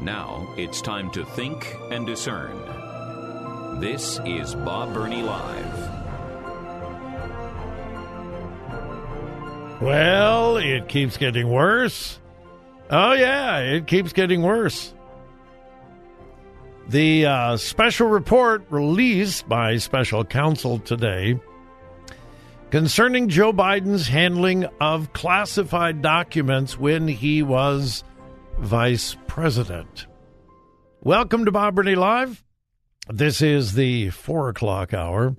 Now it's time to think and discern. This is Bob Burney Live. Well, it keeps getting worse. Oh, yeah, it keeps getting worse. The uh, special report released by special counsel today concerning Joe Biden's handling of classified documents when he was vice president. Welcome to Bob Burney Live. This is the four o'clock hour.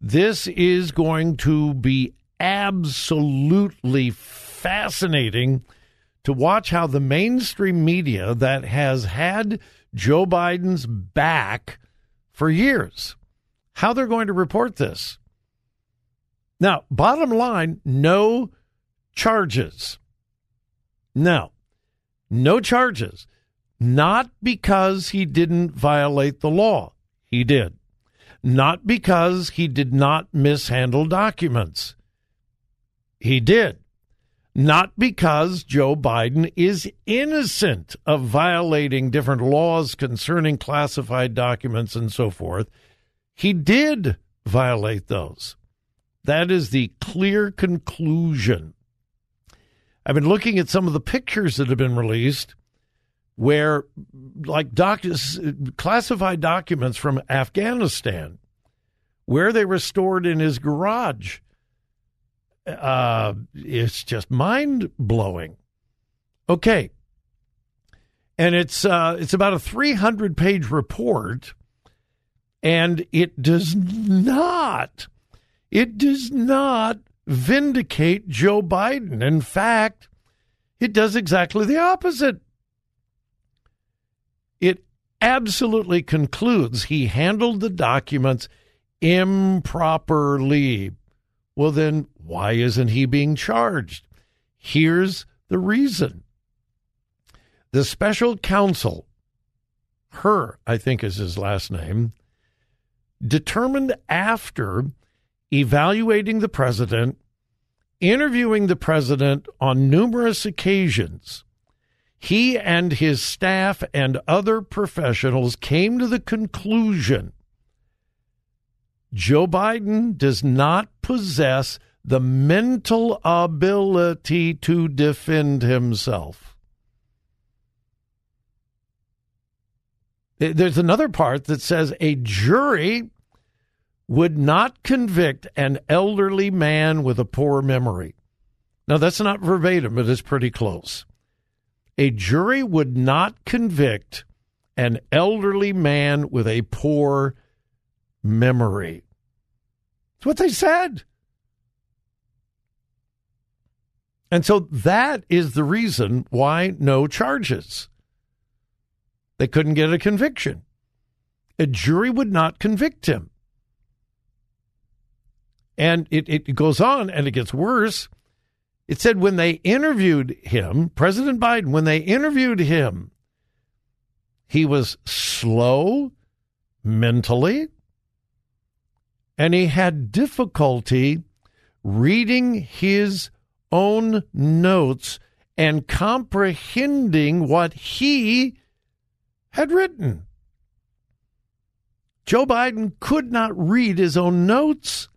This is going to be absolutely fascinating to watch how the mainstream media that has had Joe Biden's back for years, how they're going to report this. Now, bottom line, no charges. No, no charges. Not because he didn't violate the law. He did. Not because he did not mishandle documents. He did. Not because Joe Biden is innocent of violating different laws concerning classified documents and so forth. He did violate those. That is the clear conclusion. I've been looking at some of the pictures that have been released where, like, classified documents from Afghanistan, where they were stored in his garage. Uh, it's just mind blowing. Okay. And it's uh, it's about a 300 page report, and it does not it does not vindicate Joe Biden. In fact, it does exactly the opposite. It absolutely concludes he handled the documents improperly. Well, then, why isn't he being charged? Here's the reason the special counsel, Hur, I think is his last name, determined after evaluating the president, interviewing the president on numerous occasions, he and his staff and other professionals came to the conclusion Joe Biden does not possess the mental ability to defend himself. There's another part that says a jury would not convict an elderly man with a poor memory. Now, that's not verbatim, but it's pretty close. A jury would not convict an elderly man with a poor memory. That's what they said. And so that is the reason why no charges. They couldn't get a conviction. A jury would not convict him. And it, it goes on and it gets worse. It said when they interviewed him, President Biden, when they interviewed him, he was slow mentally and he had difficulty reading his own notes and comprehending what he had written. Joe Biden could not read his own notes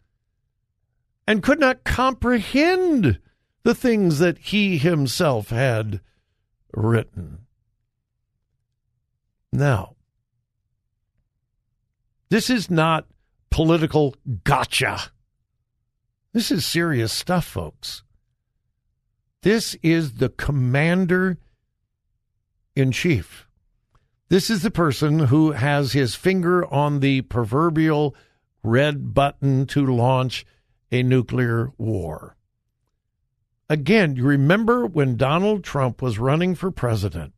and could not comprehend the things that he himself had written. Now, this is not political gotcha. This is serious stuff, folks. This is the commander in chief. This is the person who has his finger on the proverbial red button to launch a nuclear war. again, you remember when Donald Trump was running for president?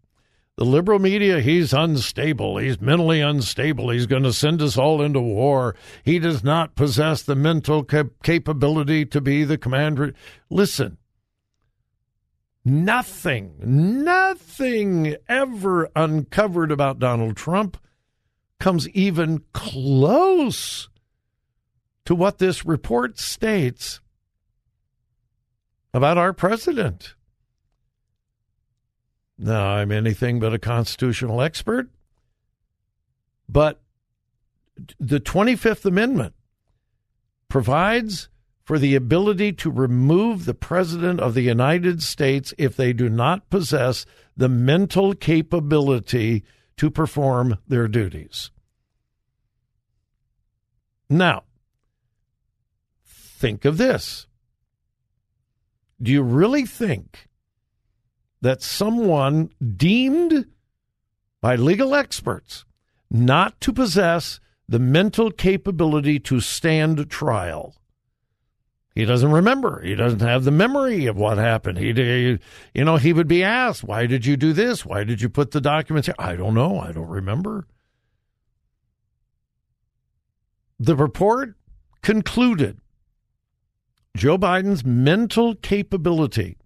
The liberal media, he's unstable. He's mentally unstable. He's going to send us all into war. He does not possess the mental cap- capability to be the commander. Listen, nothing, nothing ever uncovered about Donald Trump comes even close to what this report states about our president. Now, I'm anything but a constitutional expert, but the 25th Amendment provides for the ability to remove the President of the United States if they do not possess the mental capability to perform their duties. Now, think of this. Do you really think that someone deemed by legal experts not to possess the mental capability to stand trial. He doesn't remember. He doesn't have the memory of what happened. He, you know, he would be asked, "Why did you do this? Why did you put the documents?" Here? I don't know. I don't remember. The report concluded Joe Biden's mental capability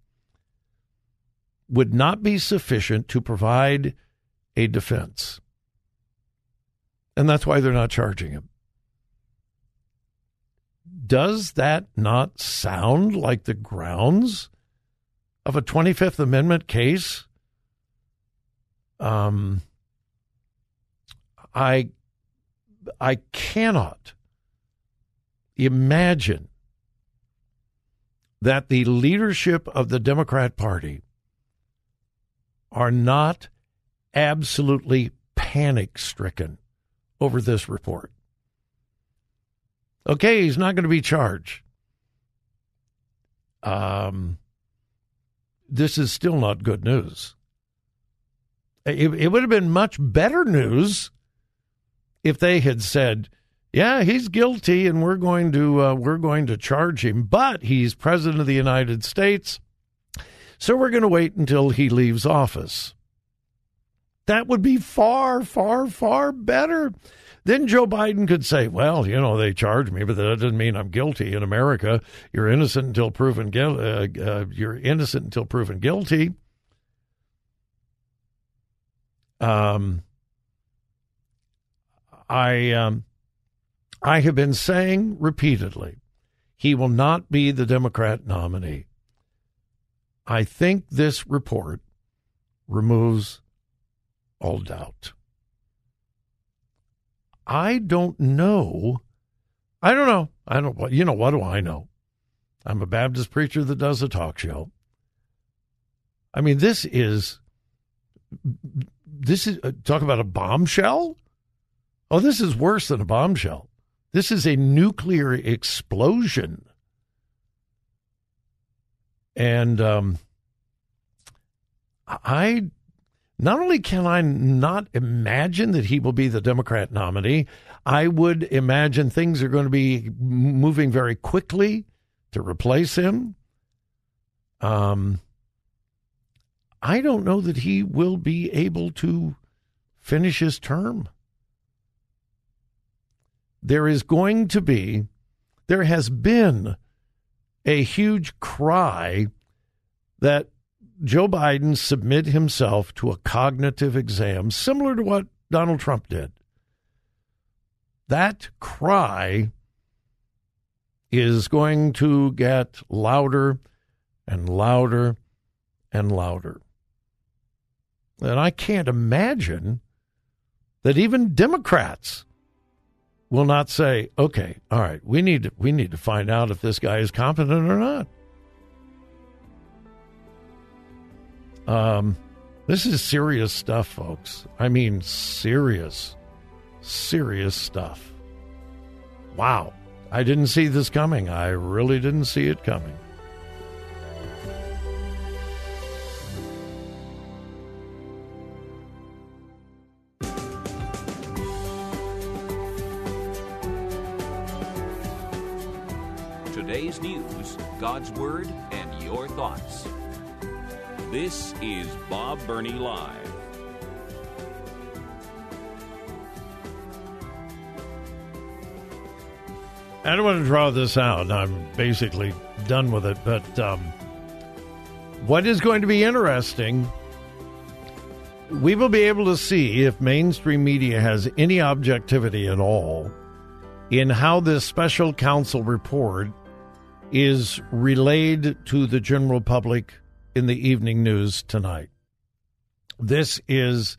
would not be sufficient to provide a defense. And that's why they're not charging him. Does that not sound like the grounds of a 25th Amendment case? Um, I I cannot imagine that the leadership of the Democrat Party are not absolutely panic stricken over this report. Okay, he's not going to be charged. Um, this is still not good news. It, it would have been much better news if they had said, "Yeah, he's guilty, and we're going to uh, we're going to charge him, but he's president of the United States." So we're going to wait until he leaves office. That would be far, far, far better. Then Joe Biden could say, well, you know, they charged me, but that doesn't mean I'm guilty. In America, you're innocent until proven guilty. Uh, uh, you're innocent until proven guilty. Um, I um, I have been saying repeatedly, he will not be the Democrat nominee. I think this report removes all doubt. I don't know. I don't know. I don't. You know what do I know? I'm a Baptist preacher that does a talk show. I mean, this is this is uh, talk about a bombshell. Oh, this is worse than a bombshell. This is a nuclear explosion. And um, I not only can I not imagine that he will be the Democrat nominee, I would imagine things are going to be moving very quickly to replace him. Um, I don't know that he will be able to finish his term. There is going to be, there has been a huge cry that Joe Biden submit himself to a cognitive exam similar to what Donald Trump did. That cry is going to get louder and louder and louder. And I can't imagine that even Democrats will not say, "Okay, all right, we need to, we need to find out if this guy is competent or not." Um, this is serious stuff, folks. I mean, serious, serious stuff. Wow. I didn't see this coming. I really didn't see it coming. Today's news, God's Word, and your thoughts. This is Bob Burney Live. I don't want to draw this out. I'm basically done with it. But um, what is going to be interesting, we will be able to see if mainstream media has any objectivity at all in how this special counsel report is relayed to the general public in the evening news tonight. This is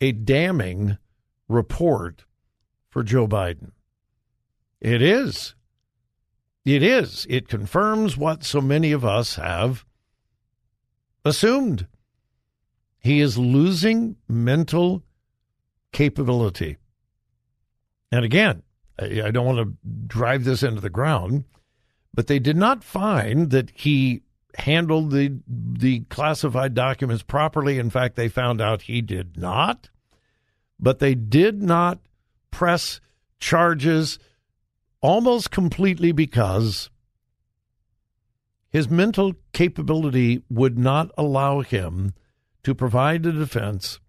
a damning report for Joe Biden. It is. It is. It confirms what so many of us have assumed. He is losing mental capability. And again, I don't want to drive this into the ground, but they did not find that he handled the the classified documents properly. In fact, they found out he did not. But they did not press charges almost completely because his mental capability would not allow him to provide a defense,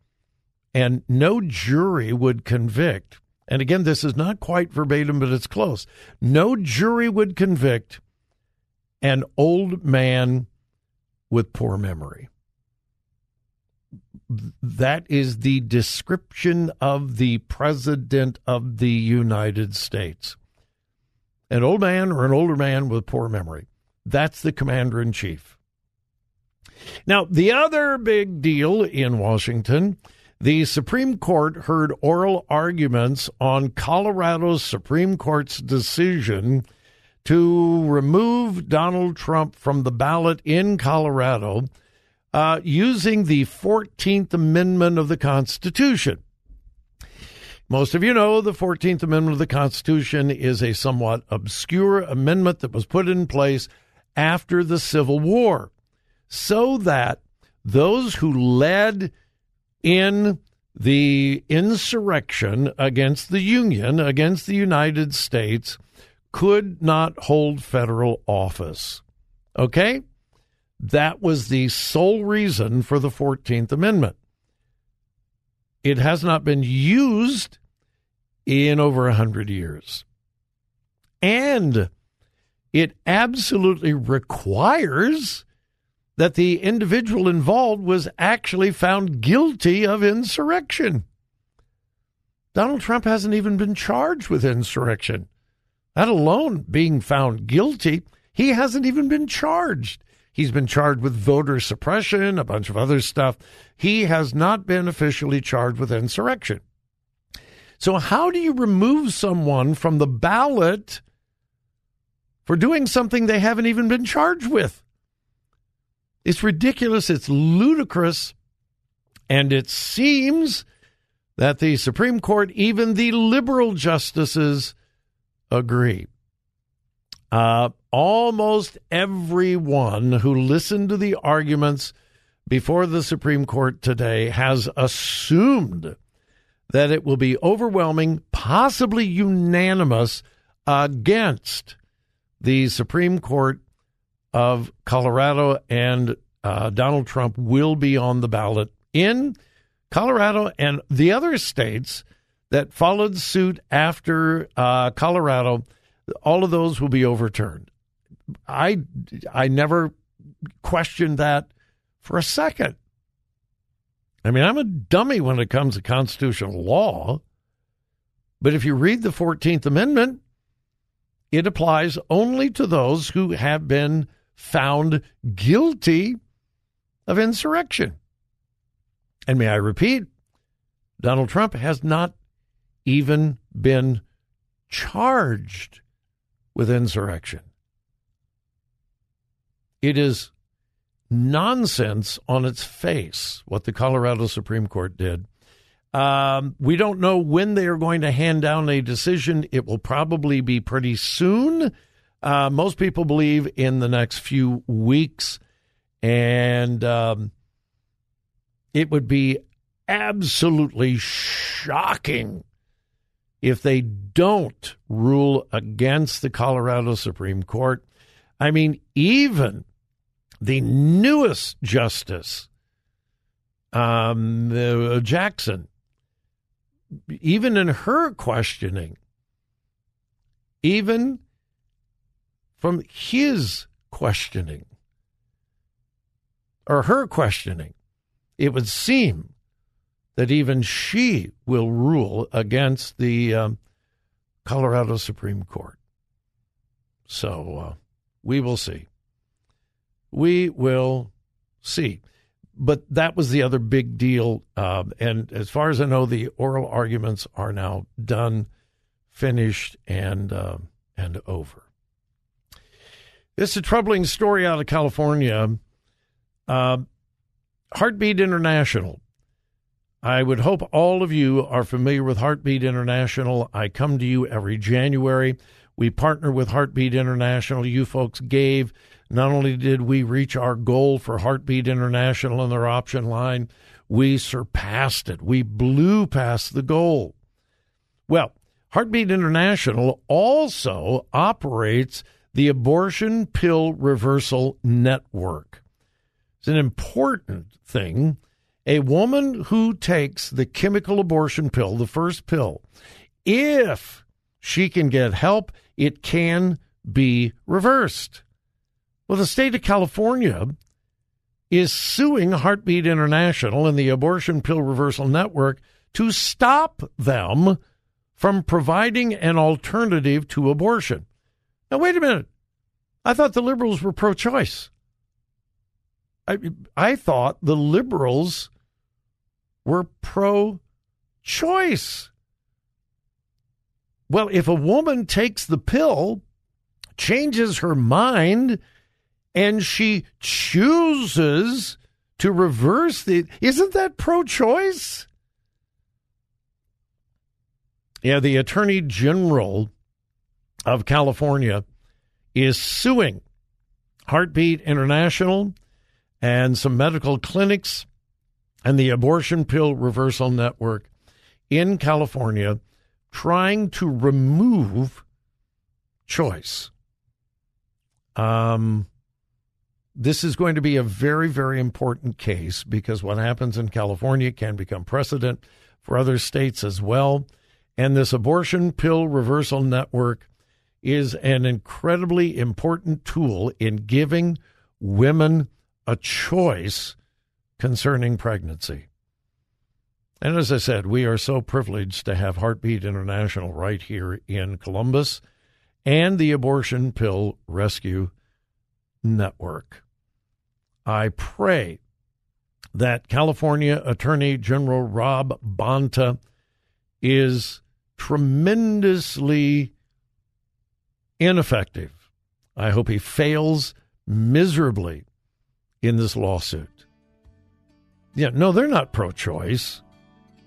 and no jury would convict. And again, this is not quite verbatim, but it's close. No jury would convict an old man with poor memory. That is the description of the President of the United States an old man or an older man with poor memory. That's the commander in chief. Now, the other big deal in Washington the Supreme Court heard oral arguments on Colorado's Supreme Court's decision to remove Donald Trump from the ballot in Colorado uh, using the 14th Amendment of the Constitution. Most of you know the 14th Amendment of the Constitution is a somewhat obscure amendment that was put in place after the Civil War so that those who led in the insurrection against the Union, against the United States, could not hold federal office. Okay? That was the sole reason for the 14th Amendment. It has not been used in over a hundred years. And it absolutely requires that the individual involved was actually found guilty of insurrection. Donald Trump hasn't even been charged with insurrection. That alone, being found guilty, he hasn't even been charged. He's been charged with voter suppression, a bunch of other stuff. He has not been officially charged with insurrection. So, how do you remove someone from the ballot for doing something they haven't even been charged with? It's ridiculous. It's ludicrous. And it seems that the Supreme Court, even the liberal justices, agree. Uh, almost everyone who listened to the arguments before the Supreme Court today has assumed that it will be overwhelming, possibly unanimous against the Supreme Court of Colorado, and uh, Donald Trump will be on the ballot in Colorado and the other states that followed suit after uh, Colorado all of those will be overturned. I I never questioned that for a second. I mean, I'm a dummy when it comes to constitutional law, but if you read the 14th Amendment, it applies only to those who have been found guilty of insurrection. And may I repeat, Donald Trump has not even been charged with insurrection. It is nonsense on its face what the Colorado Supreme Court did. Um, we don't know when they are going to hand down a decision. It will probably be pretty soon. Uh, most people believe in the next few weeks. And um, it would be absolutely shocking if they don't rule against the Colorado Supreme Court. I mean, even the newest justice, um, uh, Jackson, even in her questioning, even from his questioning or her questioning, it would seem that even she will rule against the um, Colorado Supreme Court. So uh, we will see. We will see. But that was the other big deal. Uh, and as far as I know, the oral arguments are now done, finished, and uh, and over. This is a troubling story out of California. Uh, Heartbeat International. I would hope all of you are familiar with Heartbeat International. I come to you every January. We partner with Heartbeat International. You folks gave. Not only did we reach our goal for Heartbeat International and their option line, we surpassed it. We blew past the goal. Well, Heartbeat International also operates the Abortion Pill Reversal Network. It's an important thing. A woman who takes the chemical abortion pill, the first pill, if she can get help, it can be reversed. Well, the state of California is suing Heartbeat International and the Abortion Pill Reversal Network to stop them from providing an alternative to abortion. Now, wait a minute. I thought the liberals were pro choice. I, I thought the liberals were pro choice. Well, if a woman takes the pill, changes her mind, and she chooses to reverse the. Isn't that pro choice? Yeah, the Attorney General of California is suing Heartbeat International and some medical clinics and the Abortion Pill Reversal Network in California trying to remove choice. Um, this is going to be a very, very important case because what happens in California can become precedent for other states as well. And this abortion pill reversal network is an incredibly important tool in giving women a choice concerning pregnancy. And as I said, we are so privileged to have Heartbeat International right here in Columbus and the Abortion Pill Rescue Network. I pray that California Attorney General Rob Bonta is tremendously ineffective. I hope he fails miserably in this lawsuit. Yeah, no, they're not pro choice.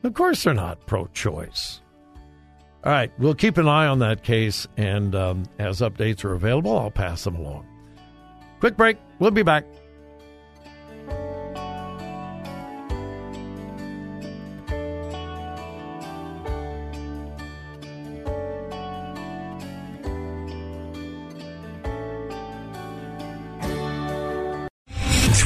Of course, they're not pro choice. All right, we'll keep an eye on that case, and um, as updates are available, I'll pass them along. Quick break. We'll be back.